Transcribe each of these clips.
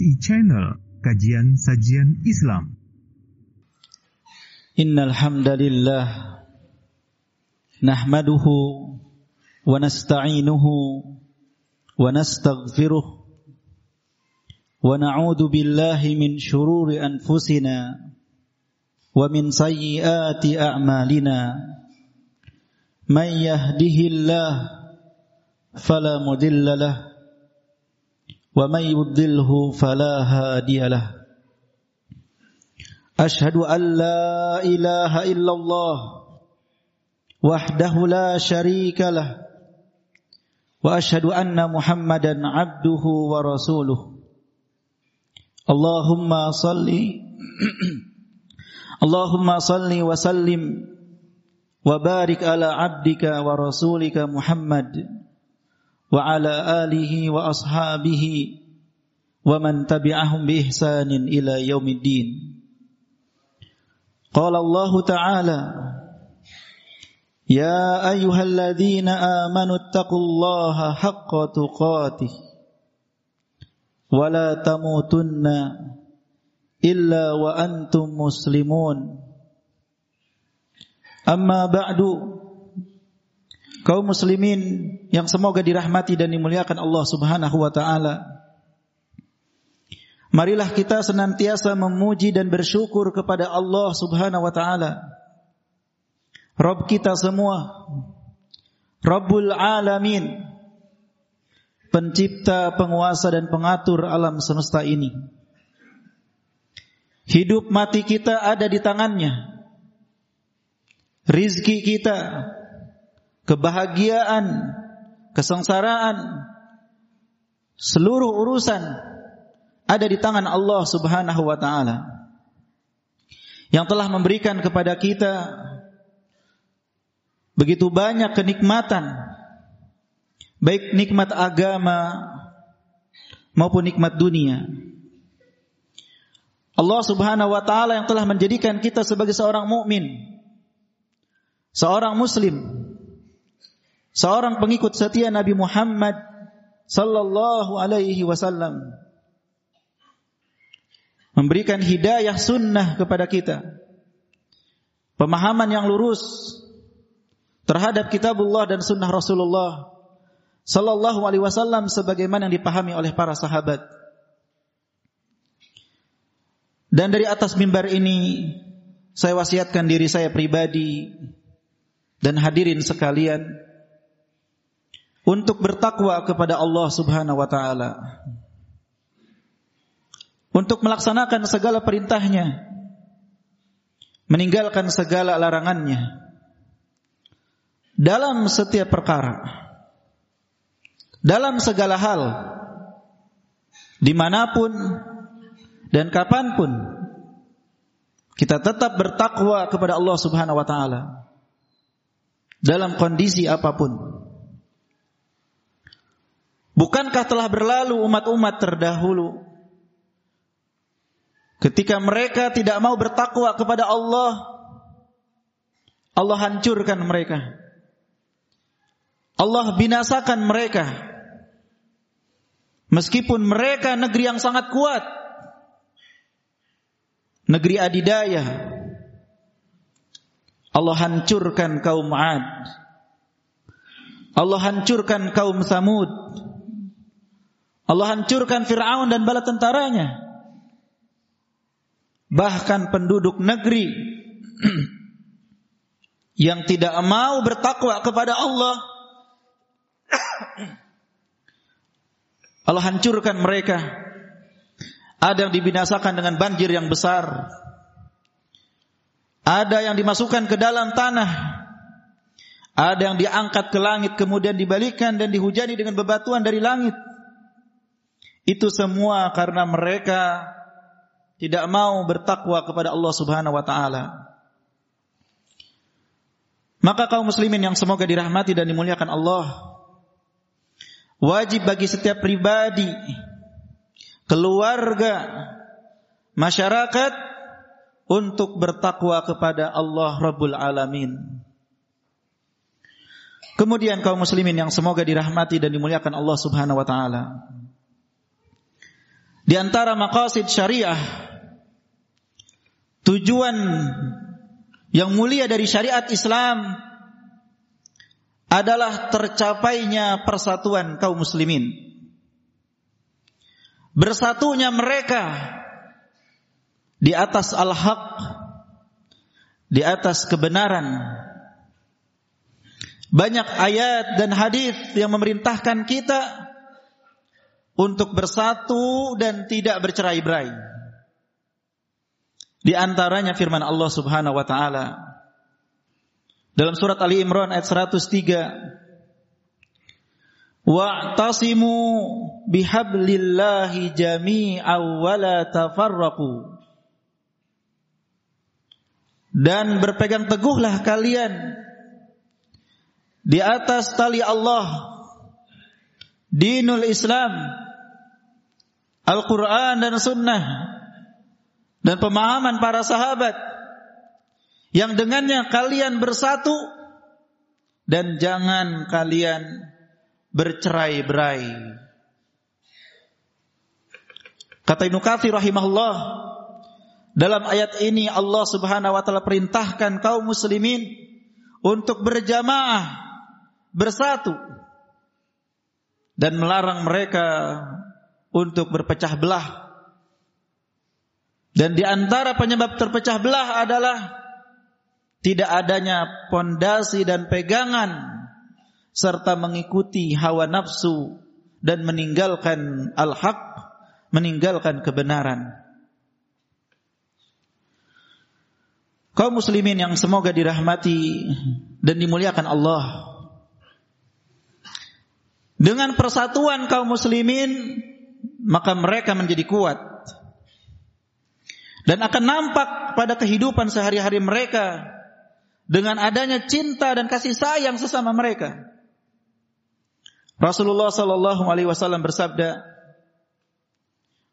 HI Channel, kajian sajian Islam. Innalhamdalillah nahmaduhu wa nasta'inuhu wa nastaghfiruh wa na'udzu billahi min shururi anfusina wa min sayyiati a'malina. Man yahdihillah fala mudilla ومن يضله فلا هادي له أشهد أن لا إله إلا الله وحده لا شريك له وأشهد أن محمدا عبده ورسوله اللهم صل اللهم صل وسلم وبارك على عبدك ورسولك محمد وعلى آله وأصحابه ومن تبعهم بإحسان إلى يوم الدين قال الله تعالى يا أيها الذين آمنوا اتقوا الله حق تقاته ولا تموتن إلا وأنتم مسلمون أما بعد kaum muslimin yang semoga dirahmati dan dimuliakan Allah Subhanahu wa taala. Marilah kita senantiasa memuji dan bersyukur kepada Allah Subhanahu wa taala. Rabb kita semua. Rabbul alamin. Pencipta, penguasa dan pengatur alam semesta ini. Hidup mati kita ada di tangannya. Rizki kita kebahagiaan, kesengsaraan, seluruh urusan ada di tangan Allah Subhanahu wa taala. Yang telah memberikan kepada kita begitu banyak kenikmatan baik nikmat agama maupun nikmat dunia. Allah Subhanahu wa taala yang telah menjadikan kita sebagai seorang mukmin, seorang muslim seorang pengikut setia Nabi Muhammad sallallahu alaihi wasallam memberikan hidayah sunnah kepada kita. Pemahaman yang lurus terhadap kitabullah dan sunnah Rasulullah sallallahu alaihi wasallam sebagaimana yang dipahami oleh para sahabat. Dan dari atas mimbar ini saya wasiatkan diri saya pribadi dan hadirin sekalian untuk bertakwa kepada Allah Subhanahu wa taala. Untuk melaksanakan segala perintahnya, meninggalkan segala larangannya dalam setiap perkara, dalam segala hal, di mana pun dan kapan pun kita tetap bertakwa kepada Allah Subhanahu wa taala dalam kondisi apa pun. Bukankah telah berlalu umat-umat terdahulu? Ketika mereka tidak mau bertakwa kepada Allah Allah hancurkan mereka. Allah binasakan mereka. Meskipun mereka negeri yang sangat kuat negeri adidaya Allah hancurkan kaum Ad. Allah hancurkan kaum Samud Allah hancurkan Fir'aun dan bala tentaranya. Bahkan penduduk negeri yang tidak mau bertakwa kepada Allah Allah hancurkan mereka. Ada yang dibinasakan dengan banjir yang besar. Ada yang dimasukkan ke dalam tanah. Ada yang diangkat ke langit kemudian dibalikan dan dihujani dengan bebatuan dari langit. Itu semua karena mereka tidak mau bertakwa kepada Allah Subhanahu wa taala. Maka kaum muslimin yang semoga dirahmati dan dimuliakan Allah, wajib bagi setiap pribadi, keluarga, masyarakat untuk bertakwa kepada Allah Rabbul Alamin. Kemudian kaum muslimin yang semoga dirahmati dan dimuliakan Allah Subhanahu wa taala. Di antara maqasid syariah tujuan yang mulia dari syariat Islam adalah tercapainya persatuan kaum muslimin. Bersatunya mereka di atas al-haq, di atas kebenaran. Banyak ayat dan hadis yang memerintahkan kita untuk bersatu dan tidak bercerai-berai. Di antaranya firman Allah Subhanahu wa taala. Dalam surat Ali Imran ayat 103 Wa'tasimu bihablillahi jami'aw wa la tafarraqu. Dan berpegang teguhlah kalian di atas tali Allah dinul Islam Al-Quran dan Sunnah. Dan pemahaman para sahabat. Yang dengannya kalian bersatu. Dan jangan kalian bercerai-berai. Kata Ibnu Katsir rahimahullah, dalam ayat ini Allah Subhanahu wa taala perintahkan kaum muslimin untuk berjamaah, bersatu dan melarang mereka untuk berpecah belah. Dan di antara penyebab terpecah belah adalah tidak adanya pondasi dan pegangan serta mengikuti hawa nafsu dan meninggalkan al-haq, meninggalkan kebenaran. Kaum muslimin yang semoga dirahmati dan dimuliakan Allah. Dengan persatuan kaum muslimin maka mereka menjadi kuat dan akan nampak pada kehidupan sehari-hari mereka dengan adanya cinta dan kasih sayang sesama mereka. Rasulullah sallallahu alaihi wasallam bersabda,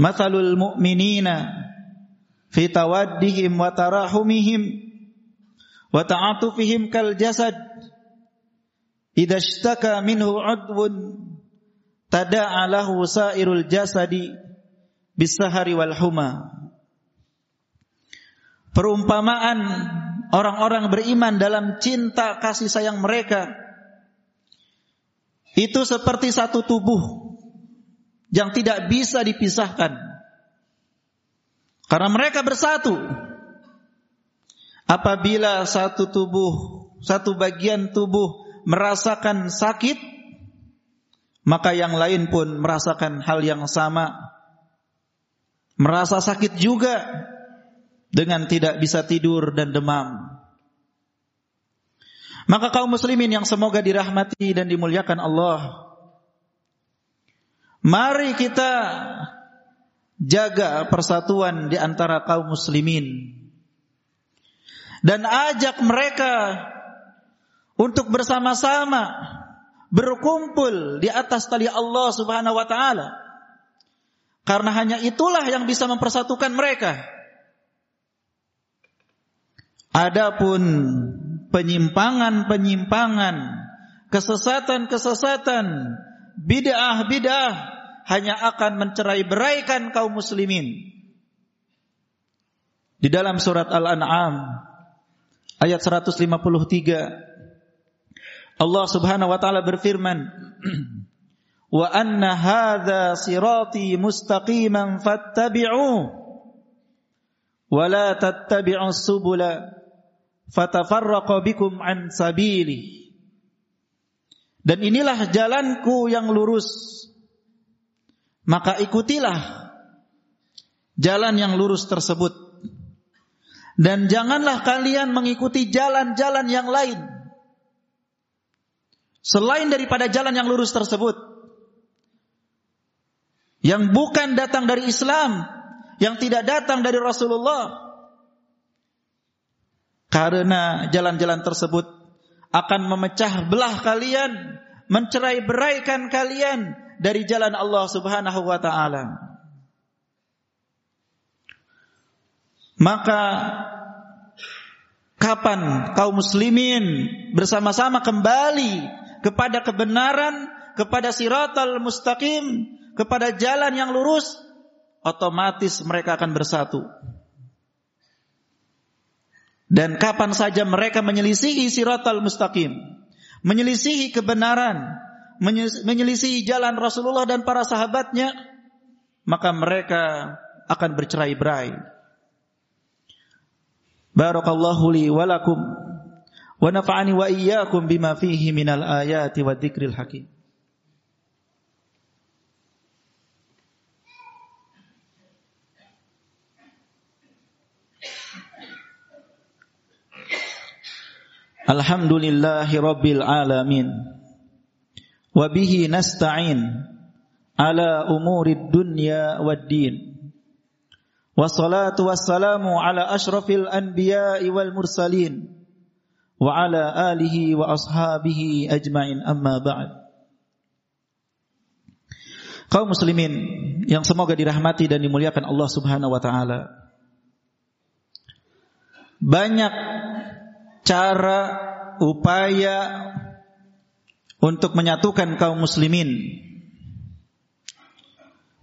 "Matsalul mu'minina fi tawaddihim wa tarahumihim wa ta'atufihim kal jasad idza minhu 'udwun tada'a lahu sairul jasadi bisahari wal huma. Perumpamaan orang-orang beriman dalam cinta kasih sayang mereka itu seperti satu tubuh yang tidak bisa dipisahkan. Karena mereka bersatu. Apabila satu tubuh, satu bagian tubuh merasakan sakit, maka yang lain pun merasakan hal yang sama. Merasa sakit juga dengan tidak bisa tidur dan demam. Maka kaum muslimin yang semoga dirahmati dan dimuliakan Allah. Mari kita jaga persatuan di antara kaum muslimin. Dan ajak mereka untuk bersama-sama berkumpul di atas tali Allah Subhanahu wa taala. Karena hanya itulah yang bisa mempersatukan mereka. Adapun penyimpangan-penyimpangan, kesesatan-kesesatan, bid'ah-bid'ah hanya akan mencerai-beraikan kaum muslimin. Di dalam surat Al-An'am ayat 153 Allah Subhanahu wa taala berfirman, "Wa anna hadza sirati mustaqiman fattabi'u wa la tattabi'u subula fatafarraqa bikum an sabili." Dan inilah jalanku yang lurus. Maka ikutilah jalan yang lurus tersebut. Dan janganlah kalian mengikuti jalan-jalan yang lain Selain daripada jalan yang lurus tersebut. Yang bukan datang dari Islam. Yang tidak datang dari Rasulullah. Karena jalan-jalan tersebut akan memecah belah kalian, mencerai beraikan kalian dari jalan Allah Subhanahu wa taala. Maka kapan kaum muslimin bersama-sama kembali kepada kebenaran, kepada siratal mustaqim, kepada jalan yang lurus, otomatis mereka akan bersatu. Dan kapan saja mereka menyelisihi siratal mustaqim, menyelisihi kebenaran, menyelisihi jalan Rasulullah dan para sahabatnya, maka mereka akan bercerai-berai. Barakallahu li wa lakum wa nafa'ani wa iyyakum bima fihi minal ayati wa dzikril hakim. Alhamdulillahi Rabbil Alamin. Wabihi nasta'in Ala umurid dunya wad din. Wassalatu wassalamu ala ashrafil anbiya'i wal mursalin Alihi wa ashabihi ajma'in amma ba'd Kaum muslimin yang semoga dirahmati dan dimuliakan Allah subhanahu wa ta'ala Banyak cara upaya untuk menyatukan kaum muslimin.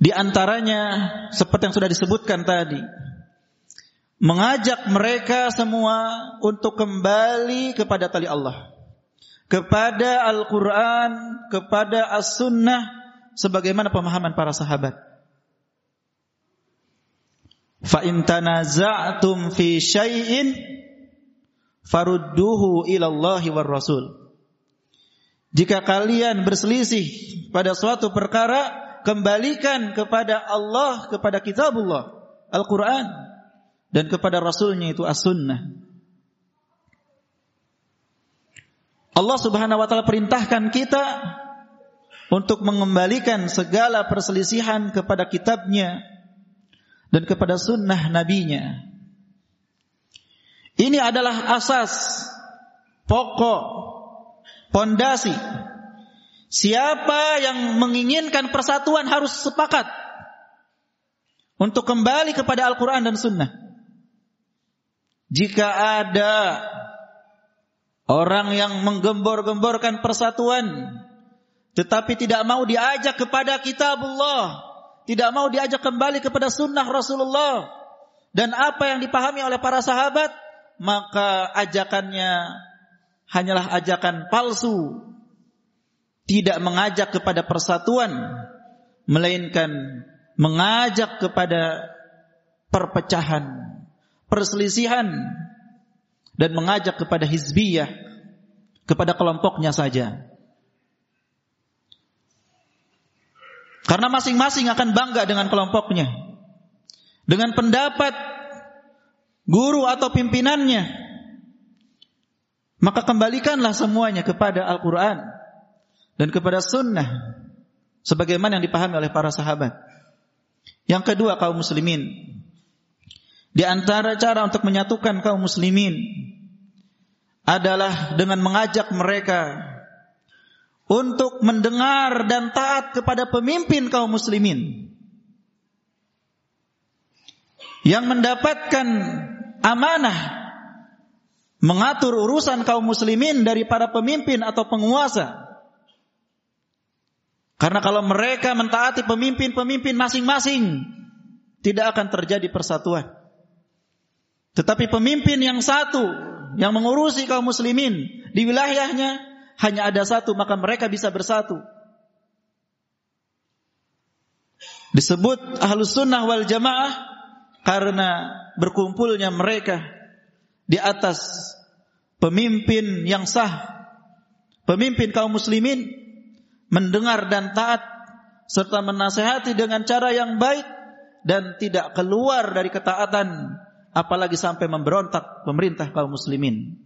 Di antaranya seperti yang sudah disebutkan tadi, mengajak mereka semua untuk kembali kepada tali Allah, kepada Al-Qur'an, kepada As-Sunnah sebagaimana pemahaman para sahabat. In tanaza'tum fi syai'in farudduhu ilallahi war. Jika kalian berselisih pada suatu perkara, kembalikan kepada Allah, kepada kitabullah, Al-Quran, dan kepada Rasulnya itu As-Sunnah. Allah subhanahu wa ta'ala perintahkan kita untuk mengembalikan segala perselisihan kepada kitabnya dan kepada sunnah nabinya. Ini adalah asas pokok pondasi. Siapa yang menginginkan persatuan harus sepakat untuk kembali kepada Al-Quran dan Sunnah. Jika ada orang yang menggembor-gemborkan persatuan, tetapi tidak mau diajak kepada kitabullah, tidak mau diajak kembali kepada sunnah Rasulullah, dan apa yang dipahami oleh para sahabat, maka ajakannya hanyalah ajakan palsu, tidak mengajak kepada persatuan, melainkan mengajak kepada perpecahan, perselisihan, dan mengajak kepada hizbiyah, kepada kelompoknya saja. Karena masing-masing akan bangga dengan kelompoknya. Dengan pendapat guru atau pimpinannya. Maka kembalikanlah semuanya kepada Al-Quran dan kepada sunnah. Sebagaimana yang dipahami oleh para sahabat. Yang kedua kaum muslimin. Di antara cara untuk menyatukan kaum muslimin adalah dengan mengajak mereka untuk mendengar dan taat kepada pemimpin kaum muslimin yang mendapatkan amanah mengatur urusan kaum muslimin dari para pemimpin atau penguasa. Karena kalau mereka mentaati pemimpin-pemimpin masing-masing, tidak akan terjadi persatuan. Tetapi pemimpin yang satu, yang mengurusi kaum muslimin di wilayahnya, hanya ada satu, maka mereka bisa bersatu. Disebut ahlus sunnah wal jamaah karena berkumpulnya mereka di atas pemimpin yang sah, pemimpin kaum muslimin mendengar dan taat serta menasehati dengan cara yang baik dan tidak keluar dari ketaatan apalagi sampai memberontak pemerintah kaum muslimin.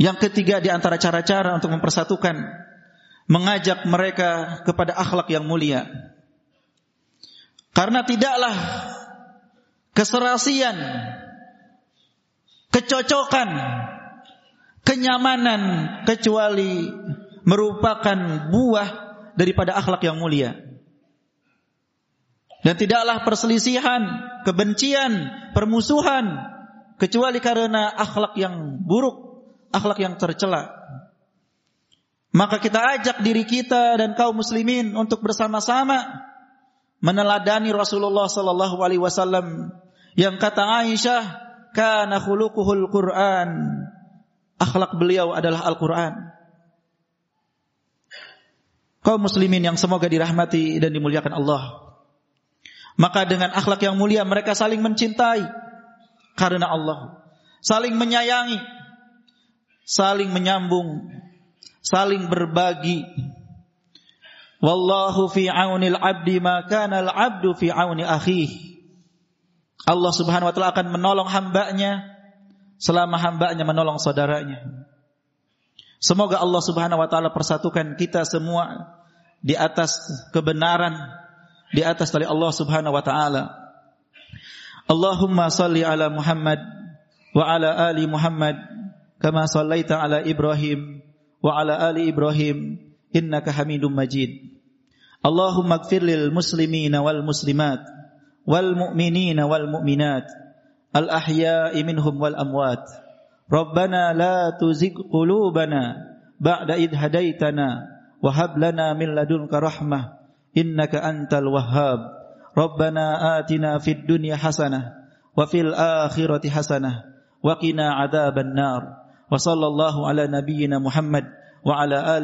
Yang ketiga di antara cara-cara untuk mempersatukan mengajak mereka kepada akhlak yang mulia. Karena tidaklah keserasian, kecocokan, kenyamanan kecuali merupakan buah daripada akhlak yang mulia. Dan tidaklah perselisihan, kebencian, permusuhan kecuali karena akhlak yang buruk, akhlak yang tercela. Maka kita ajak diri kita dan kaum muslimin untuk bersama-sama meneladani Rasulullah sallallahu alaihi wasallam yang kata Aisyah kana khuluquhul Quran. Akhlak beliau adalah Al-Qur'an. Kaum muslimin yang semoga dirahmati dan dimuliakan Allah. Maka dengan akhlak yang mulia mereka saling mencintai karena Allah. Saling menyayangi, saling menyambung, saling berbagi. Wallahu fi aunil abdi ma kana al abdu fi auni akhihi. Allah Subhanahu wa taala akan menolong hambanya selama hambanya menolong saudaranya. Semoga Allah Subhanahu wa taala persatukan kita semua di atas kebenaran, di atas dari Allah Subhanahu wa taala. Allahumma salli ala Muhammad wa ala ali Muhammad kama sallaita ala Ibrahim wa ala ali Ibrahim innaka Hamidum Majid. Allahumma ighfir lil muslimina wal muslimat wal mu'minina wal mu'minat al ahya'i minhum wal amwat. Rabbana la tuzigh qulubana ba'da idh hadaitana wa hab lana min ladunka rahmah innaka antal wahhab. Rabbana atina fid dunya hasanah wa fil akhirati hasanah wa qina adzaban nar. Wa sallallahu ala nabiyyina Muhammad wa ala